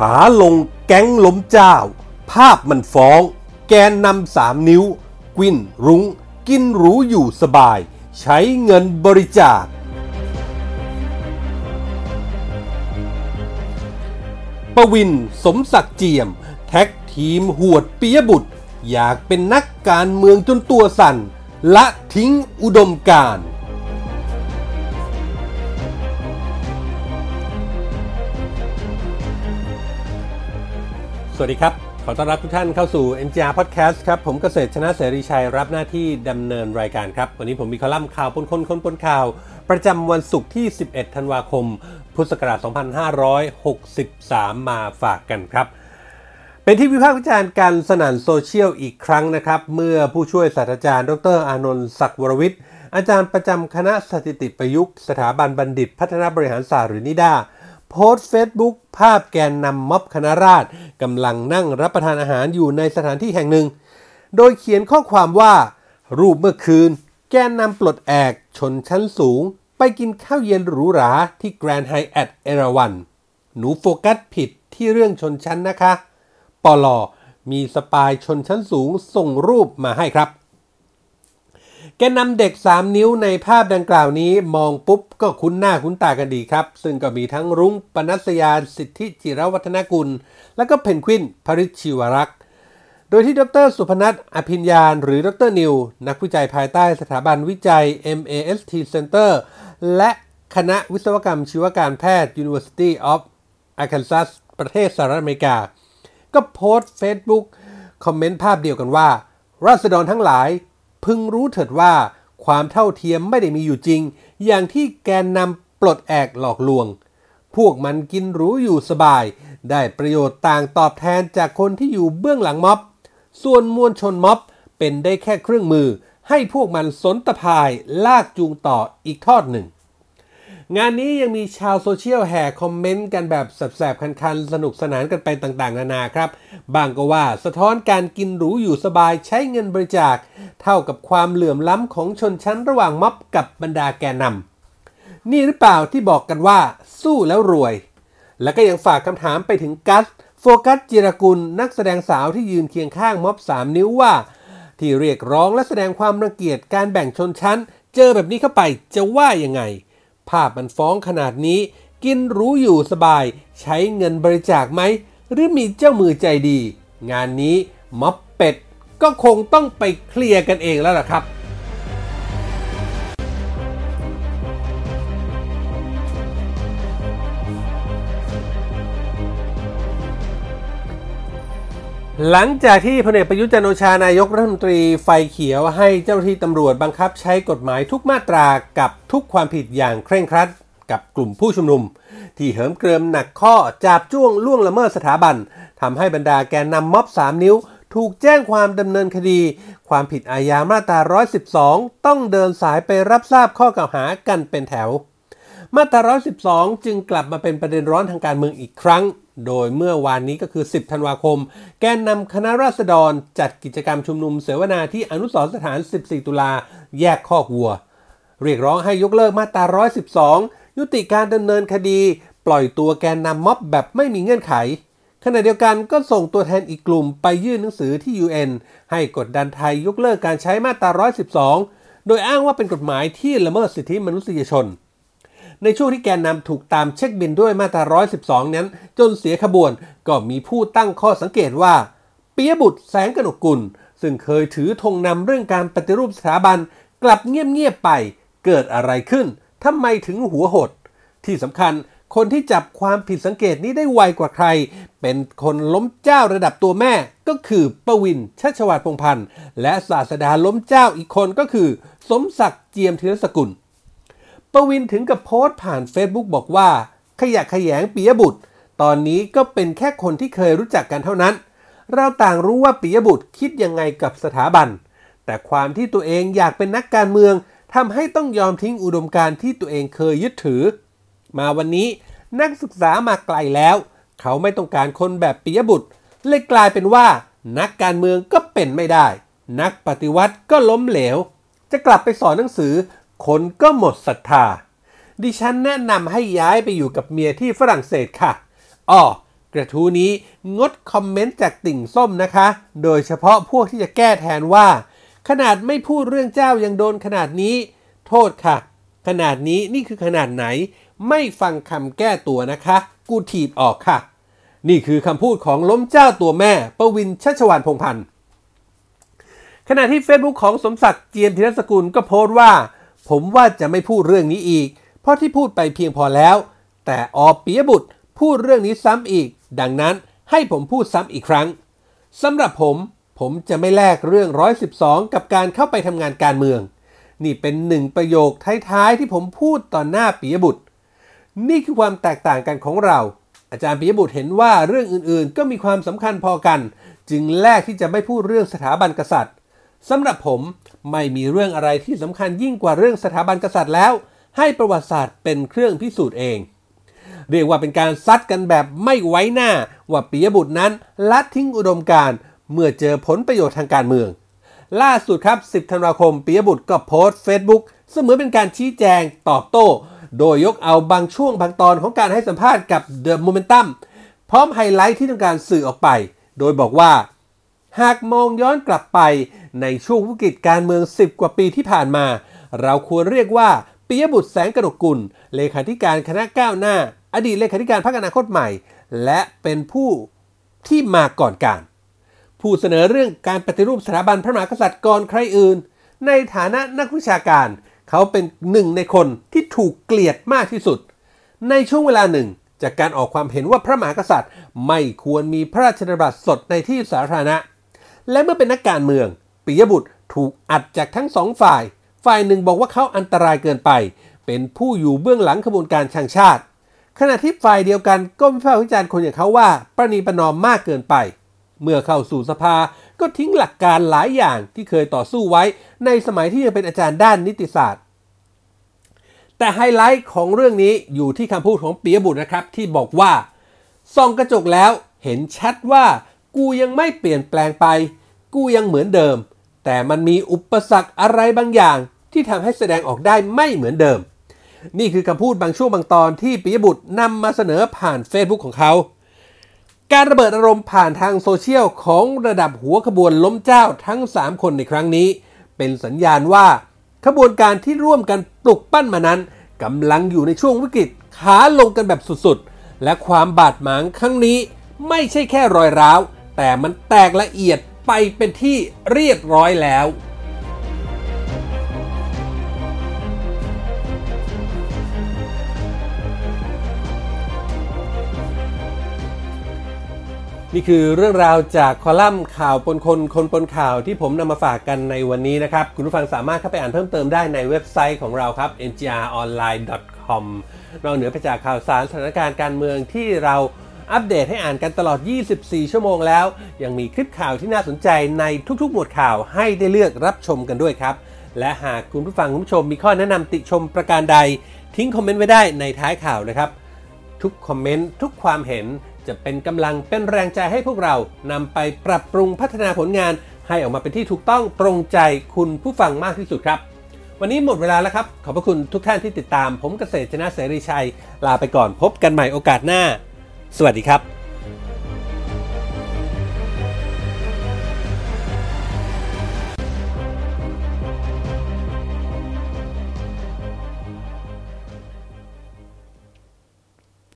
ขาลงแก๊งล้มเจ้า ภาพมันฟ้อง แกนนำสามนิ้ว กวินรุง้ง กินหรูอยู่สบาย ใช้เงินบริจาคปวินสมศักดิ์เจียม แท็กทีมหวดปิยบุตร อยากเป็นนักการเมืองจนตัวสั่น ละทิ้งอุดมการณ์ สวัสดีครับ ขอต้อนรับทุกท่านเข้าสู่ MGR Podcast ครับ ผมเกษตรชนะเสรีชัยรับหน้าที่ดำเนินรายการครับ วันนี้ผมมีคอลัมน์ข่าวปนคนคนปนข่าว ประจำวันศุกร์ที่ 11 ธันวาคม พุทธศักราช 2563 มาฝากกันครับ เป็นที่วิพากษ์วิจารณ์กันสนั่นโซเชียลอีกครั้งนะครับ เมื่อผู้ช่วยศาสตราจารย์ ดร.อานนท์ศักดิ์วรวิชญ์อาจารย์ประจำคณะสถิติประยุกต์ สถาบันบัณฑิต พัฒนาบริหารศาสตร์หรือนิด้า โพสต์เฟซบุ๊กภาพแกนนำม็อบคณะราษฎรกำลังนั่งรับประทานอาหารอยู่ในสถานที่แห่งหนึ่ง โดยเขียนข้อความว่า รูปเมื่อคืน แกนนำปลดแอกชนชั้นสูง ไปกินข้าวเย็นหรูหราที่แกรนด์ไฮแอทเอราวัน หนูโฟกัสผิดที่เรื่องชนชั้นนะคะ ปล. มี spy ชนชั้นสูงส่งรูปมาให้ครับ แกนนำเด็ก 3 นิ้วในภาพดังกล่าวนี้มองปุ๊บก็คุ้นหน้าคุ้นตากันดีครับ ซึ่งก็มีทั้งรุ้งปนัสยาสิทธิจิรวัฒนกุล และก็เพนกวินพริชชิวรักษ์โดยที่ดรสุพนัทอภิญญาณหรือดรนิว นักวิจัยภายใต้สถาบันวิจัย MAST Center และคณะวิศวกรรมชีวการแพทย์ University of Arkansas ประเทศสหรัฐอเมริกา ก็โพสต์ Facebook คอมเมนต์ภาพเดียวกันว่า ราษฎรทั้งหลาย พึงรู้เถิดว่า ความเท่าเทียมไม่ได้มีอยู่จริง อย่างที่แกนนำปลดแอกหลอกลวง พวกมันกินรู้อยู่สบาย ได้ประโยชน์ต่างตอบแทนจากคนที่อยู่เบื้องหลังม็อบ ส่วนมวลชนม็อบเป็นได้แค่เครื่องมือ ให้พวกมันสนตะพายลากจูงต่ออีกทอดหนึ่ง งานนี้ยังมีชาวโซเชียลแห่คอมเมนต์กันแบบแสบๆ คันๆ สนุกสนานกันไปต่างๆ นานาครับ บางก็ว่าสะท้อนการกินหรูอยู่สบายใช้เงินบริจาค เท่ากับความเหลื่อมล้ำของชนชั้นระหว่างม็อบกับบรรดาแกนนำนี่หรือเปล่าที่บอกกันว่าสู้แล้วรวย แล้วก็ยังฝากคำถามไปถึงกัสโฟกัสจิรกุลนักแสดงสาวที่ยืนเคียงข้างม็อบ3 นิ้วว่า ที่เรียกร้องและแสดงความรังเกียจการแบ่งชนชั้น เจอแบบนี้เข้าไปจะว่ายังไง ภาพมันฟ้องขนาดนี้ กินรู้อยู่สบาย ใช้เงินบริจาคไหม หรือมีเจ้ามือใจดี งานนี้ม็อบเป็ดก็คงต้องไปเคลียร์กันเองแล้วล่ะครับ หลังจากที่พลเอกประยุทธ์จันโอชานายกรัฐมนตรีไฟเขียวให้เจ้าหน้าที่ตำรวจบังคับใช้กฎหมายทุกมาตรากับทุกความผิดอย่างเคร่งครัด กับกลุ่มผู้ชุมนุม ที่เหิมเกริมหนักข้อจาบจ้วงล่วงละเมิดสถาบันทำให้บรรดาแกนนำม็อบ 3 นิ้ว ถูกแจ้งความดำเนินคดี ความผิดอาญามาตรา 112 ต้องเดินสายไปรับทราบข้อกล่าวหากันเป็นแถว มาตรา 112 จึงกลับมาเป็นประเด็นร้อนทางการเมืองอีกครั้ง โดยเมื่อวานนี้ก็คือ 10 ธันวาคม แกนนำคณะราษฎรจัดกิจกรรมชุมนุมเสวนาที่อนุสรสถาน 14 ตุลา แยกข้อวัว เรียกร้องให้ยกเลิกมาตรา 112 ยุติการดำเนินคดี ปล่อยตัวแกนนำม็อบแบบไม่มีเงื่อนไข ขณะเดียวกันก็ส่งตัวแทนอีกกลุ่มไปยื่นหนังสือที่ UN ให้กดดันไทยยกเลิกการใช้มาตรา 112 โดยอ้างว่าเป็นกฎหมายที่ละเมิดสิทธิมนุษยชน ในช่วงที่แกนนำถูกตามเช็คบินด้วยมาตรา 112 นั้น จนเสียขบวนก็มีผู้ตั้งข้อสังเกตว่าปิยบุตรแสงกนกกุล ซึ่งเคยถือธงนำเรื่องการปฏิรูปสถาบัน กลับเงียบๆไป เกิดอะไรขึ้นทำไมถึงหัวหด ที่สำคัญคนที่จับความผิดสังเกตนี้ได้ไวกว่าใคร เป็นคนล้มเจ้าระดับตัวแม่ก็คือประวินชัชวาดพงพันธ์ และศาสดาล้มเจ้าอีกคนก็คือ สมศักดิ์เจียมธีรสกุล ประวินถึงกับโพสต์ผ่าน Facebook บอกว่า ขยะขยงปิยบุตร ตอนนี้ก็เป็นแค่คนที่เคยรู้จักกันเท่านั้น เราต่างรู้ว่าปิยบุตรคิดยังไงกับสถาบัน แต่ความที่ตัวเองอยากเป็นนักการเมืองทำให้ต้องยอมทิ้งอุดมการณ์ที่ตัวเองเคยยึดถือ มาวันนี้นักศึกษามาไกลแล้ว เขาไม่ต้องการคนแบบปิยบุตร เลยกลายเป็นว่า นักการเมืองก็เป็นไม่ได้ นักปฏิวัติก็ล้มเหลว จะกลับไปสอนหนังสือ คนก็หมดศรัทธา ดิฉันแนะนำให้ย้ายไปอยู่กับเมียที่ฝรั่งเศสค่ะอ้อกระทู้นี้งดคอมเมนต์จากติ่งส้มนะคะ โดยเฉพาะพวกที่จะแก้แทนว่า ขนาดไม่พูดเรื่องเจ้ายังโดนขนาดนี้ โทษค่ะ ขนาดนี้นี่คือขนาดไหน ไม่ฟังคำแก้ตัวนะคะ กูถีบออกค่ะ นี่คือคำพูดของล้มเจ้าตัวแม่ประวินชัชวานพงพันธ์ขณะที่ Facebook ของสมศักดิ์เจียมธีรสกุลก็โพสต์ว่า ผมว่าจะไม่พูดเรื่องนี้อีก เพราะที่พูดไปเพียงพอแล้ว แต่ออปียบุตรพูดเรื่องนี้ซ้ำอีก ดังนั้นให้ผมพูดซ้ำอีกครั้งสำหรับผมผมจะไม่แลกเรื่อง 112 กับการเข้าไปทำงานการเมือง นี่เป็นหนึ่งประโยคท้ายๆ ที่ผมพูดต่อหน้าปียบุตร นี่คือความแตกต่างกันของเรา อาจารย์ปิยบุตรเห็นว่าเรื่องอื่นๆ ก็มีความสำคัญพอกัน จึงแลกที่จะไม่พูดเรื่องสถาบันกษัตริย์ สำหรับผมไม่มีเรื่องอะไรที่สำคัญยิ่งกว่าเรื่องสถาบันกษัตริย์แล้ว ให้ประวัติศาสตร์เป็นเครื่องพิสูจน์เอง เรียกว่าเป็นการซัดกันแบบไม่ไว้หน้า ว่าปิยบุตรนั้นละทิ้งอุดมการณ์เมื่อเจอผลประโยชน์ทางการเมือง ล่าสุดครับ 10 ธันวาคมปิยบุตรก็โพสต์เฟซบุ๊กเสมือนเป็นการชี้แจงตอบโต้ โดยยกเอาบางช่วงบางตอนของการให้สัมภาษณ์กับ The Momentum พร้อมไฮไลท์ที่ต้องการสื่อออกไป โดยบอกว่า หากมองย้อนกลับไป ในช่วงวิกฤตการเมือง 10 กว่าปีที่ผ่านมา เราควรเรียกว่าปิยบุตรแสงกระดกกุล เลขาธิการคณะก้าวหน้า อดีตเลขาธิการพรรคอนาคตใหม่ และเป็นผู้ที่มาก่อนการ ผู้เสนอเรื่องการปฏิรูปสถาบันพระมหากษัตริย์ก่อนใครอื่น ในฐานะนักวิชาการ เขาเป็นหนึ่งในคนที่ถูกเกลียดมากที่สุด ในช่วงเวลาหนึ่ง จากการออกความเห็นว่าพระมหากษัตริย์ ไม่ควรมีพระราชดำรัสสดในที่สาธารณะ และเมื่อเป็นนักการเมือง ปิยบุตรถูกอัดจากทั้งสองฝ่าย ฝ่ายหนึ่งบอกว่าเขาอันตรายเกินไป เป็นผู้อยู่เบื้องหลังขบวนการชังชาติ ขณะที่ฝ่ายเดียวกันก็วิพากษ์วิจารณ์คนอย่างเขาว่า ประนีประนอมมากเกินไป เมื่อเข้าสู่สภาก็ทิ้งหลักการหลายอย่างที่เคยต่อสู้ไว้ ในสมัยที่ยังเป็นอาจารย์ด้านนิติศาสตร์ แต่ไฮไลท์ของเรื่องนี้อยู่ที่คำพูดของปียบุตรนะครับที่บอกว่าส่องกระจกแล้วเห็นชัดว่ากูยังไม่เปลี่ยนแปลงไป กูยังเหมือนเดิม แต่มันมีอุปสรรคอะไรบางอย่าง ที่ทำให้แสดงออกได้ไม่เหมือนเดิม นี่คือคำพูดบางช่วงบางตอนที่ปิยบุตรนำมาเสนอผ่าน Facebook ของเขา การระเบิดอารมณ์ผ่านทางโซเชียลของระดับหัวขบวนล้มเจ้าทั้ง 3 คนในครั้งนี้ เป็นสัญญาณว่าขบวนการที่ร่วมกันปลุกปั้นมานั้นกำลังอยู่ในช่วงวิกฤตขาลงกันแบบสุดๆ และความบาดหมางครั้งนี้ ไม่ใช่แค่รอยร้าว แต่มันแตกละเอียด ไปเป็นที่เรียบร้อยแล้ว นี่คือเรื่องราวจากคอลัมน์ข่าวปนคนคนปนข่าวที่ผมนำมาฝากกันในวันนี้นะครับ คุณผู้ฟังสามารถเข้าไปอ่านเพิ่มเติมได้ในเว็บไซต์ของเราครับ ngronline.com นอกเหนือไปจากข่าวสารสถานการณ์การเมืองที่เรา อัปเดตให้อ่านกันตลอด 24 ชั่วโมงแล้ว ยังมีคลิปข่าวที่น่าสนใจในทุกๆ หมวดข่าวให้ได้เลือกรับชมกันด้วยครับ และหากคุณผู้ฟังคุณผู้ชมมีข้อแนะนำติชมประการใด ทิ้งคอมเมนต์ไว้ได้ในท้ายข่าวนะครับ ทุกคอมเมนต์ทุกความเห็นจะเป็นกำลังเป็นแรงใจให้พวกเรานำไปปรับปรุงพัฒนาผลงาน ให้ออกมาเป็นที่ถูกต้องตรงใจคุณผู้ฟังมากที่สุดครับ วันนี้หมดเวลาแล้วครับ ขอบพระคุณทุกท่านที่ติดตาม ผมเกษตรชนะเสรีชัย ลาไปก่อนพบกันใหม่โอกาสหน้า สวัสดีครับ